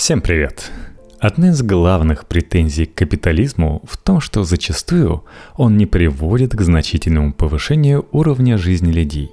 Всем привет! Одна из главных претензий к капитализму в том, что зачастую он не приводит к значительному повышению уровня жизни людей,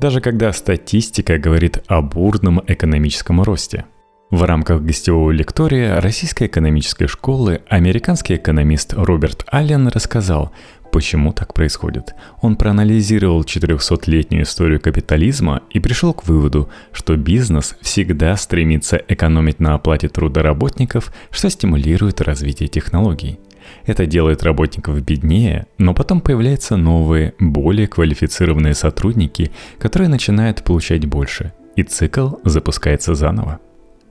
даже когда статистика говорит о бурном экономическом росте. В рамках гостевого лектория Российской экономической школы американский экономист Роберт Аллен рассказал, Почему так происходит? Он проанализировал 400-летнюю историю капитализма и пришел к выводу, что бизнес всегда стремится экономить на оплате труда работников, что стимулирует развитие технологий. Это делает работников беднее, но потом появляются новые, более квалифицированные сотрудники, которые начинают получать больше, и цикл запускается заново.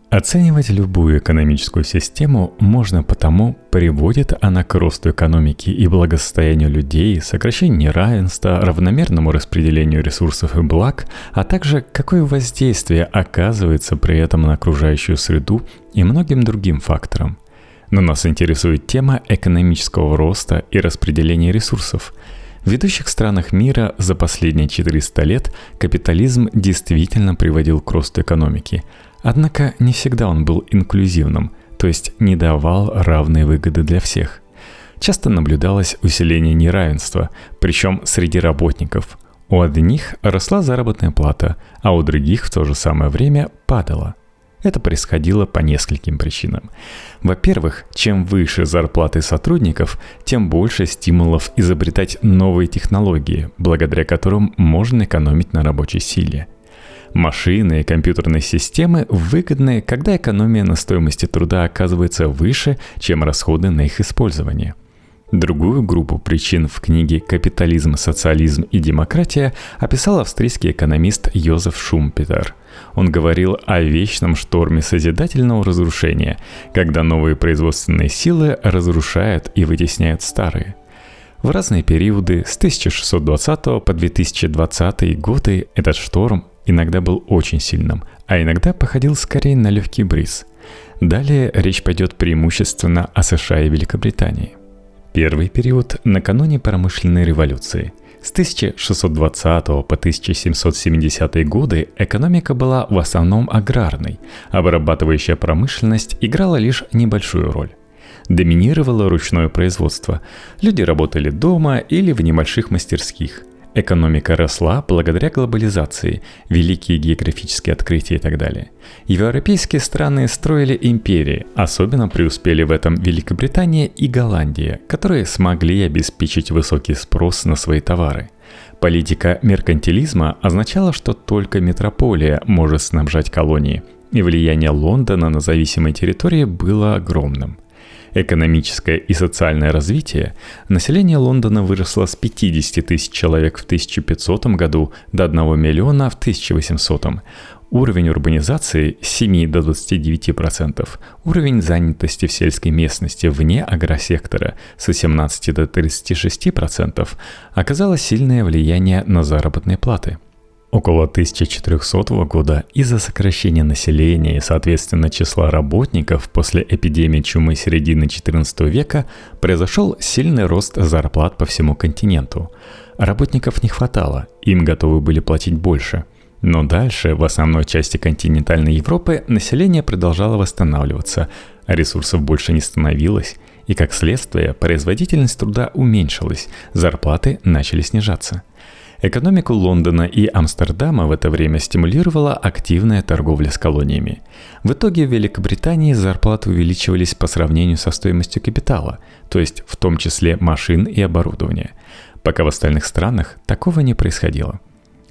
Оценивать любую экономическую систему можно потому, приводит она к росту экономики и благосостоянию людей, сокращению неравенства, равномерному распределению ресурсов и благ, а также какое воздействие оказывается при этом на окружающую среду и многим другим факторам. Но нас интересует тема экономического роста и распределения ресурсов – в ведущих странах мира за последние 400 лет капитализм действительно приводил к росту экономики – Однако не всегда он был инклюзивным, то есть не давал равные выгоды для всех. Часто наблюдалось усиление неравенства, причем среди работников. У одних росла заработная плата, а у других в то же самое время падала. Это происходило по нескольким причинам. Во-первых, чем выше зарплаты сотрудников, тем больше стимулов изобретать новые технологии, благодаря которым можно экономить на рабочей силе – Машины и компьютерные системы выгодны, когда экономия на стоимости труда оказывается выше, чем расходы на их использование. Другую группу причин в книге «Капитализм, социализм и демократия» описал австрийский экономист Йозеф Шумпетер. Он говорил о вечном шторме созидательного разрушения, когда новые производственные силы разрушают и вытесняют старые – в разные периоды с 1620 по 2020 годы этот шторм иногда был очень сильным, а иногда походил скорее на легкий бриз. Далее речь пойдет преимущественно о США и Великобритании. Первый период накануне промышленной революции. С 1620 по 1770 годы экономика была в основном аграрной, обрабатывающая промышленность играла лишь небольшую роль доминировало ручное производство. Люди работали дома или в небольших мастерских. Экономика росла благодаря глобализации, великие географические открытия и так далее. Европейские страны строили империи, особенно преуспели в этом Великобритания и Голландия, которые смогли обеспечить высокий спрос на свои товары. Политика меркантилизма означала, что только метрополия может снабжать колонии, и влияние Лондона на зависимой территории было огромным – экономическое и социальное развитие, население Лондона выросло с 50 тысяч человек в 1500 году до 1 миллиона в 1800. Уровень урбанизации с 7 до 29%, уровень занятости в сельской местности вне агросектора с 18 до 36% оказало сильное влияние на заработные платы – Около 1400 года из-за сокращения населения и, соответственно, числа работников после эпидемии чумы середины XIV века произошел сильный рост зарплат по всему континенту. Работников не хватало, им готовы были платить больше. Но дальше, в основной части континентальной Европы, население продолжало восстанавливаться, а ресурсов больше не становилось, и как следствие производительность труда уменьшилась, зарплаты начали снижаться – Экономику Лондона и Амстердама в это время стимулировала активная торговля с колониями. В итоге в Великобритании зарплаты увеличивались по сравнению со стоимостью капитала, то есть в том числе машин и оборудования, пока в остальных странах такого не происходило.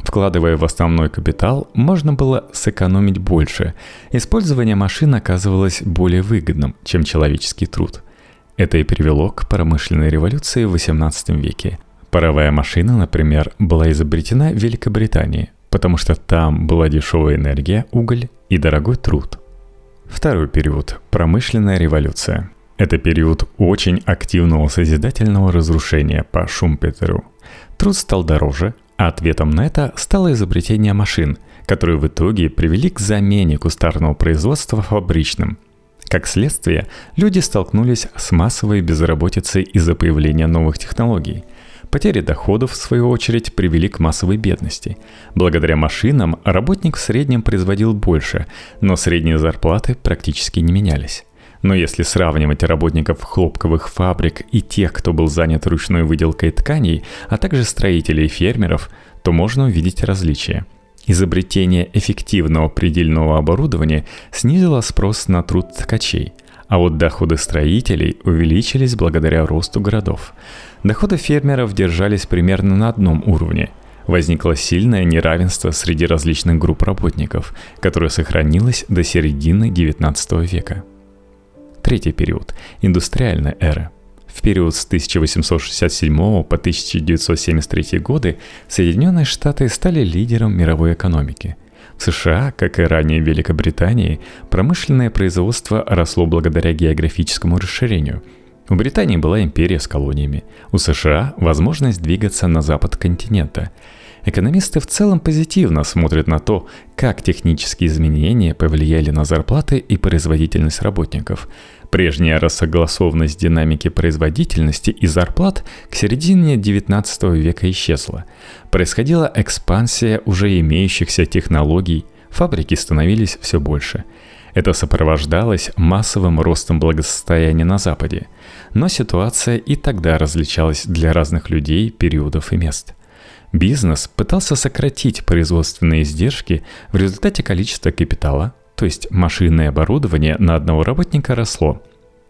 Вкладывая в основной капитал, можно было сэкономить больше. Использование машин оказывалось более выгодным, чем человеческий труд. Это и привело к промышленной революции в XVIII веке – Паровая машина, например, была изобретена в Великобритании, потому что там была дешевая энергия, уголь и дорогой труд. Второй период – промышленная революция. Это период очень активного созидательного разрушения по Шумпетеру. Труд стал дороже, а ответом на это стало изобретение машин, которые в итоге привели к замене кустарного производства фабричным. Как следствие, люди столкнулись с массовой безработицей из-за появления новых технологий – Потери доходов, в свою очередь, привели к массовой бедности. Благодаря машинам работник в среднем производил больше, но средние зарплаты практически не менялись. Но если сравнивать работников хлопковых фабрик и тех, кто был занят ручной выделкой тканей, а также строителей и фермеров, то можно увидеть различия. Изобретение эффективного предельного оборудования снизило спрос на труд ткачей, а вот доходы строителей увеличились благодаря росту городов. Доходы фермеров держались примерно на одном уровне. Возникло сильное неравенство среди различных групп работников, которое сохранилось до середины XIX века. Третий период – индустриальная эра. В период с 1867 по 1973 годы Соединенные Штаты стали лидером мировой экономики. В США, как и ранее в Великобритании, промышленное производство росло благодаря географическому расширению. У Британии была империя с колониями, у США – возможность двигаться на запад континента – Экономисты в целом позитивно смотрят на то, как технические изменения повлияли на зарплаты и производительность работников. Прежняя рассогласованность динамики производительности и зарплат к середине XIX века исчезла. Происходила экспансия уже имеющихся технологий, фабрики становились все больше. Это сопровождалось массовым ростом благосостояния на Западе. Но ситуация и тогда различалась для разных людей, периодов и мест – Бизнес пытался сократить производственные издержки, в результате количество капитала, то есть машины и оборудование на одного работника росло.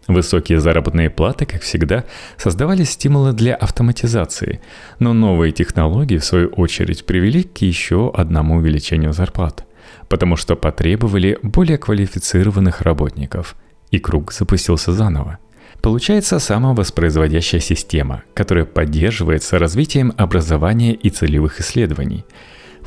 Высокие заработные платы, как всегда, создавали стимулы для автоматизации, но новые технологии, в свою очередь, привели к еще одному увеличению зарплат, потому что потребовали более квалифицированных работников, и круг запустился заново. Получается самовоспроизводящая система, которая поддерживается развитием образования и целевых исследований.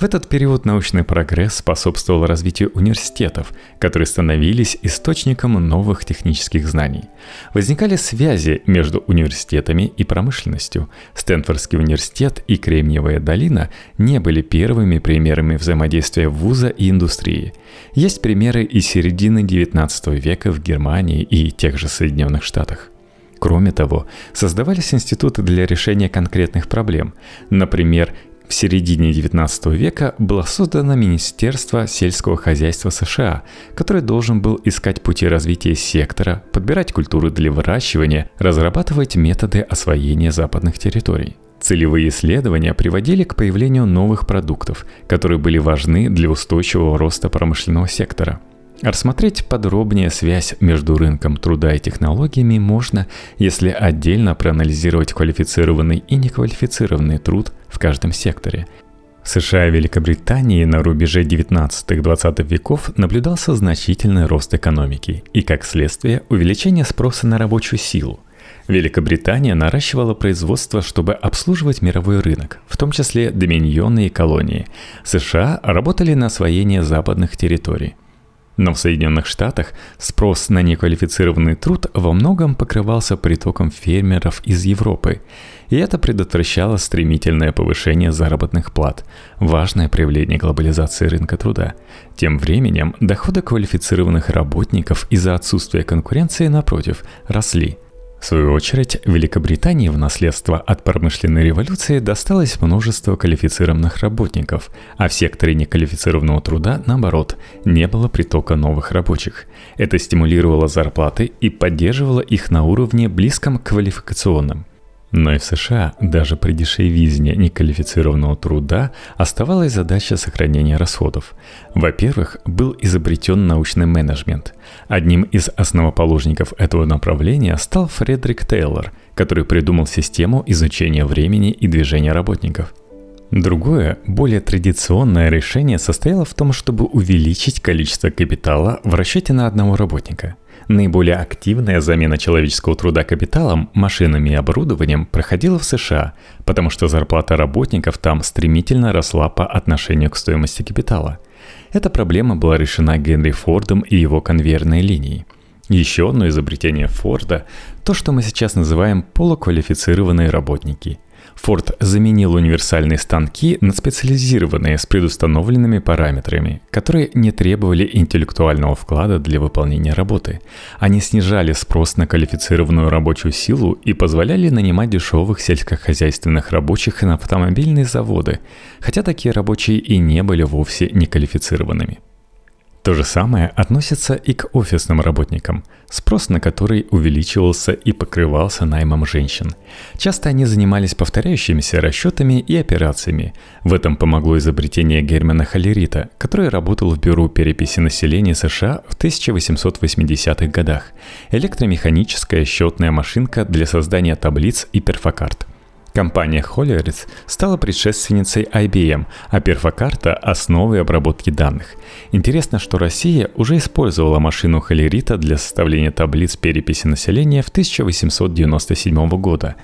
В этот период научный прогресс способствовал развитию университетов, которые становились источником новых технических знаний. Возникали связи между университетами и промышленностью. Стэнфордский университет и Кремниевая долина не были первыми примерами взаимодействия вуза и индустрии. Есть примеры из середины XIX века в Германии и тех же Соединенных Штатах. Кроме того, создавались институты для решения конкретных проблем. Например, в середине XIX века было создано Министерство сельского хозяйства США, которое должен был искать пути развития сектора, подбирать культуры для выращивания, разрабатывать методы освоения западных территорий. Целевые исследования приводили к появлению новых продуктов, которые были важны для устойчивого роста промышленного сектора – Рассмотреть подробнее связь между рынком труда и технологиями можно, если отдельно проанализировать квалифицированный и неквалифицированный труд в каждом секторе. В США и Великобритании на рубеже 19-20 веков наблюдался значительный рост экономики и, как следствие, увеличение спроса на рабочую силу. Великобритания наращивала производство, чтобы обслуживать мировой рынок, в том числе доминионные колонии. США работали на освоение западных территорий. Но в Соединенных Штатах спрос на неквалифицированный труд во многом покрывался притоком фермеров из Европы, и это предотвращало стремительное повышение заработных плат, важное проявление глобализации рынка труда. Тем временем доходы квалифицированных работников из-за отсутствия конкуренции, напротив, росли – в свою очередь, Великобритании в наследство от промышленной революции досталось множество квалифицированных работников, а в секторе неквалифицированного труда, наоборот, не было притока новых рабочих. Это стимулировало зарплаты и поддерживало их на уровне близком к квалификационным. Но и в США даже при дешевизне неквалифицированного труда оставалась задача сохранения расходов. Во-первых, был изобретен научный менеджмент. Одним из основоположников этого направления стал Фредерик Тейлор, который придумал систему изучения времени и движения работников. Другое, более традиционное решение состояло в том, чтобы увеличить количество капитала в расчете на одного работника – Наиболее активная замена человеческого труда капиталом, машинами и оборудованием проходила в США, потому что зарплата работников там стремительно росла по отношению к стоимости капитала. Эта проблема была решена Генри Фордом и его конвейерной линией. Еще одно изобретение Форда – то, что мы сейчас называем полуквалифицированные работники – Ford заменил универсальные станки на специализированные с предустановленными параметрами, которые не требовали интеллектуального вклада для выполнения работы. Они снижали спрос на квалифицированную рабочую силу и позволяли нанимать дешевых сельскохозяйственных рабочих на автомобильные заводы, хотя такие рабочие и не были вовсе неквалифицированными. То же самое относится и к офисным работникам, спрос на который увеличивался и покрывался наймом женщин. Часто они занимались повторяющимися расчетами и операциями. В этом помогло изобретение Германа Холлерита, который работал в Бюро переписи населения США в 1880-х годах. Электромеханическая счетная машинка для создания таблиц и перфокарт. Компания Hollerith стала предшественницей IBM, а перфокарта – основой обработки данных. Интересно, что Россия уже использовала машину Холлерита для составления таблиц переписи населения в 1897 года.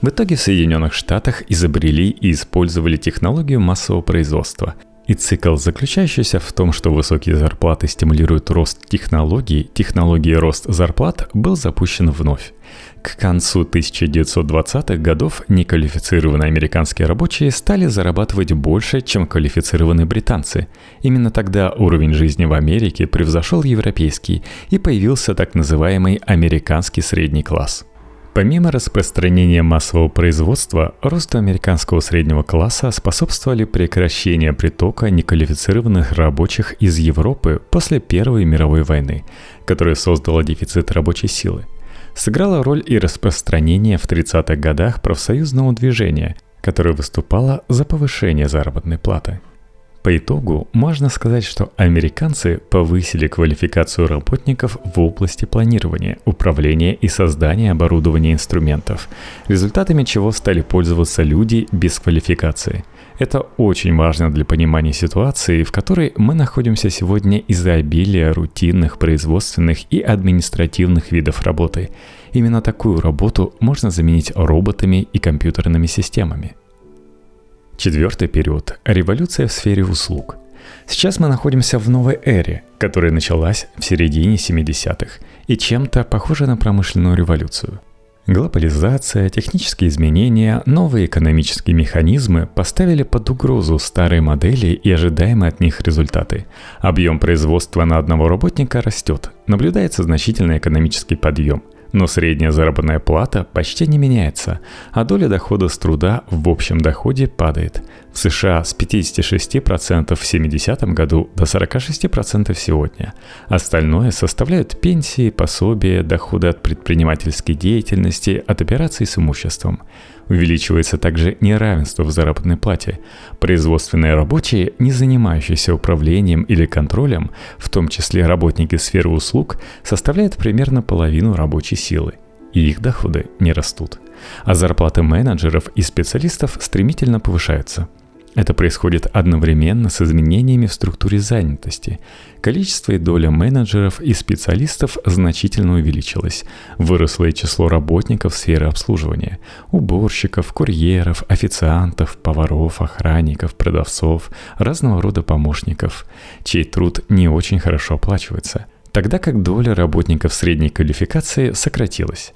В итоге в Соединенных Штатах изобрели и использовали технологию массового производства – и цикл, заключающийся в том, что высокие зарплаты стимулируют рост технологий, технологии рост зарплат был запущен вновь. К концу 1920-х годов неквалифицированные американские рабочие стали зарабатывать больше, чем квалифицированные британцы. Именно тогда уровень жизни в Америке превзошел европейский и появился так называемый американский средний класс – Помимо распространения массового производства, росту американского среднего класса способствовали прекращение притока неквалифицированных рабочих из Европы после Первой мировой войны, которая создала дефицит рабочей силы. Сыграла роль и распространение в 30-х годах профсоюзного движения, которое выступало за повышение заработной платы – по итогу можно сказать, что американцы повысили квалификацию работников в области планирования, управления и создания оборудования инструментов, результатами чего стали пользоваться люди без квалификации. Это очень важно для понимания ситуации, в которой мы находимся сегодня из-за обилия рутинных, производственных и административных видов работы. Именно такую работу можно заменить роботами и компьютерными системами – Четвертый период – революция в сфере услуг. Сейчас мы находимся в новой эре, которая началась в середине 70-х и чем-то похожа на промышленную революцию. Глобализация, технические изменения, новые экономические механизмы поставили под угрозу старые модели и ожидаемые от них результаты. Объем производства на одного работника растет, наблюдается значительный экономический подъем – но средняя заработная плата почти не меняется, а доля дохода с труда в общем доходе падает. В США с 56% в 70 году до 46% сегодня. Остальное составляют пенсии, пособия, доходы от предпринимательской деятельности, от операций с имуществом – Увеличивается также неравенство в заработной плате. Производственные рабочие, не занимающиеся управлением или контролем, в том числе работники сферы услуг, составляют примерно половину рабочей силы, и их доходы не растут. А зарплаты менеджеров и специалистов стремительно повышаются – это происходит одновременно с изменениями в структуре занятости. Количество и доля менеджеров и специалистов значительно увеличилось. Выросло и число работников сферы обслуживания. Уборщиков, курьеров, официантов, поваров, охранников, продавцов, разного рода помощников, чей труд не очень хорошо оплачивается. Тогда как доля работников средней квалификации сократилась.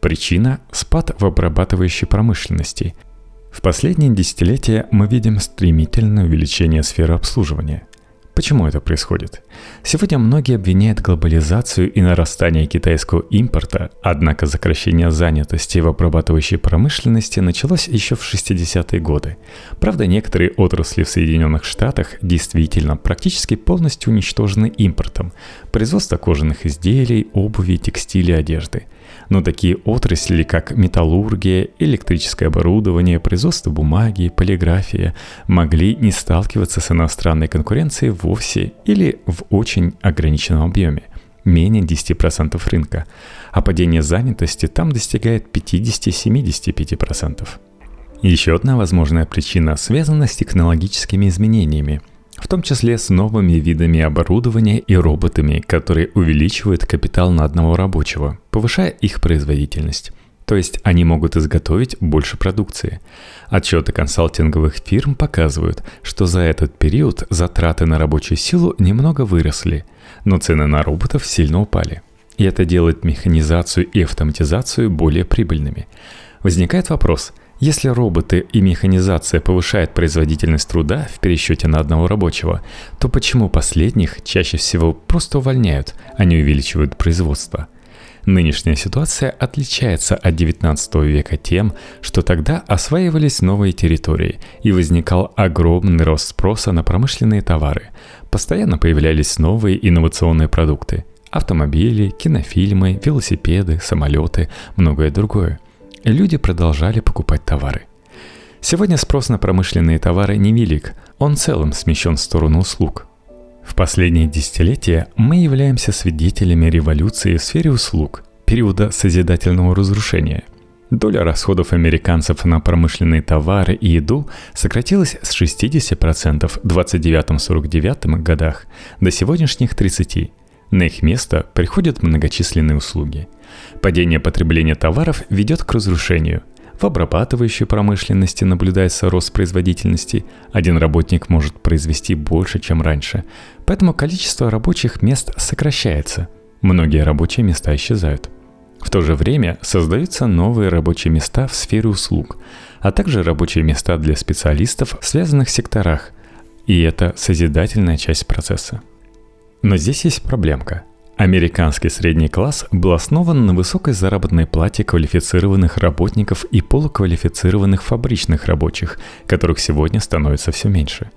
Причина – спад в обрабатывающей промышленности – в последние десятилетия мы видим стремительное увеличение сферы обслуживания. Почему это происходит? Сегодня многие обвиняют глобализацию и нарастание китайского импорта, однако сокращение занятости в обрабатывающей промышленности началось еще в 60-е годы. Правда, некоторые отрасли в Соединенных Штатах действительно практически полностью уничтожены импортом. Производство кожаных изделий, обуви, текстиля, одежды – но такие отрасли, как металлургия, электрическое оборудование, производство бумаги, полиграфия, могли не сталкиваться с иностранной конкуренцией вовсе или в очень ограниченном объеме менее 10% рынка, а падение занятости там достигает 50-75%. Еще одна возможная причина связана с технологическими изменениями – в том числе с новыми видами оборудования и роботами, которые увеличивают капитал на одного рабочего, повышая их производительность. То есть они могут изготовить больше продукции. Отчеты консалтинговых фирм показывают, что за этот период затраты на рабочую силу немного выросли, но цены на роботов сильно упали. И это делает механизацию и автоматизацию более прибыльными. Возникает вопрос – Если роботы и механизация повышают производительность труда в пересчете на одного рабочего, то почему последних чаще всего просто увольняют, а не увеличивают производство? Нынешняя ситуация отличается от 19 века тем, что тогда осваивались новые территории и возникал огромный рост спроса на промышленные товары. Постоянно появлялись новые инновационные продукты – автомобили, кинофильмы, велосипеды, самолеты, многое другое – люди продолжали покупать товары. Сегодня спрос на промышленные товары невелик, он целым смещен в сторону услуг. В последние десятилетия мы являемся свидетелями революции в сфере услуг, периода созидательного разрушения. Доля расходов американцев на промышленные товары и еду сократилась с 60% в 29-49 годах до сегодняшних 30%. На их место приходят многочисленные услуги. Падение потребления товаров ведет к разрушению. В обрабатывающей промышленности наблюдается рост производительности. Один работник может произвести больше, чем раньше. Поэтому количество рабочих мест сокращается. Многие рабочие места исчезают. В то же время создаются новые рабочие места в сфере услуг, а также рабочие места для специалистов в связанных секторах. И это созидательная часть процесса. Но здесь есть проблемка. Американский средний класс был основан на высокой заработной плате квалифицированных работников и полуквалифицированных фабричных рабочих, которых сегодня становится все меньше.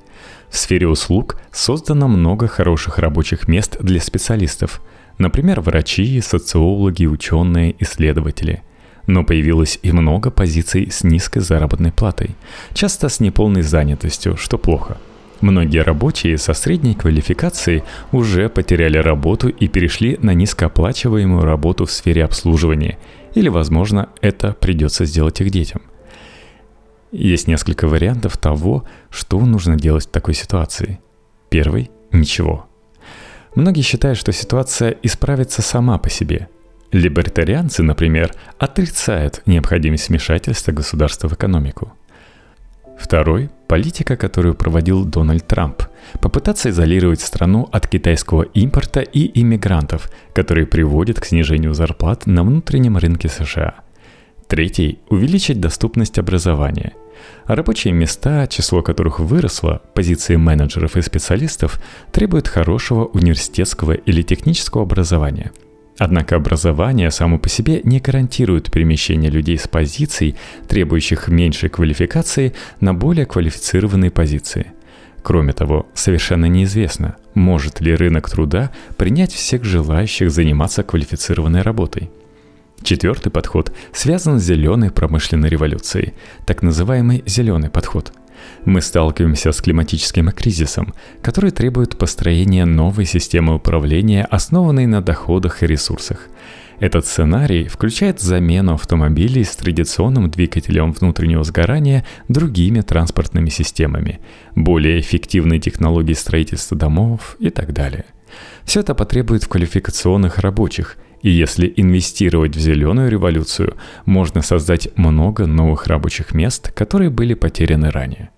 В сфере услуг создано много хороших рабочих мест для специалистов, например, врачи, социологи, ученые, исследователи – но появилось и много позиций с низкой заработной платой, часто с неполной занятостью, что плохо – Многие рабочие со средней квалификацией уже потеряли работу и перешли на низкооплачиваемую работу в сфере обслуживания, или, возможно, это придется сделать их детям. Есть несколько вариантов того, что нужно делать в такой ситуации. Первый – ничего. Многие считают, что ситуация исправится сама по себе. Либертарианцы, например, отрицают необходимость вмешательства государства в экономику – Второй – политика, которую проводил Дональд Трамп. Попытаться изолировать страну от китайского импорта и иммигрантов, которые приводят к снижению зарплат на внутреннем рынке США. Третий – увеличить доступность образования. Рабочие места, число которых выросло, позиции менеджеров и специалистов, требуют хорошего университетского или технического образования – Однако образование само по себе не гарантирует перемещение людей с позиций, требующих меньшей квалификации, на более квалифицированные позиции. Кроме того, совершенно неизвестно, может ли рынок труда принять всех желающих заниматься квалифицированной работой. Четвертый подход связан с зеленой промышленной революцией, так называемый зеленый подход – мы сталкиваемся с климатическим кризисом, который требует построения новой системы управления, основанной на доходах и ресурсах. Этот сценарий включает замену автомобилей с традиционным двигателем внутреннего сгорания другими транспортными системами, более эффективные технологии строительства домов и так далее. Все это потребует квалификационных рабочих, и если инвестировать в зеленую революцию, можно создать много новых рабочих мест, которые были потеряны ранее.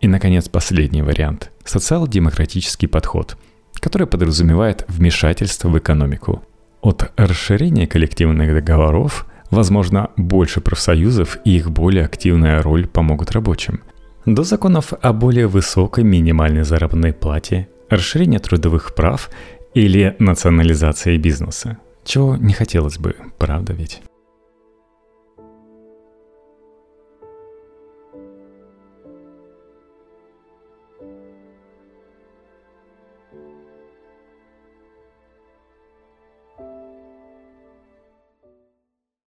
И, наконец, последний вариант – социал-демократический подход, который подразумевает вмешательство в экономику. От расширения коллективных договоров, возможно, больше профсоюзов и их более активная роль помогут рабочим, до законов о более высокой минимальной заработной плате, расширения трудовых прав или национализации бизнеса. Чего не хотелось бы, правда ведь?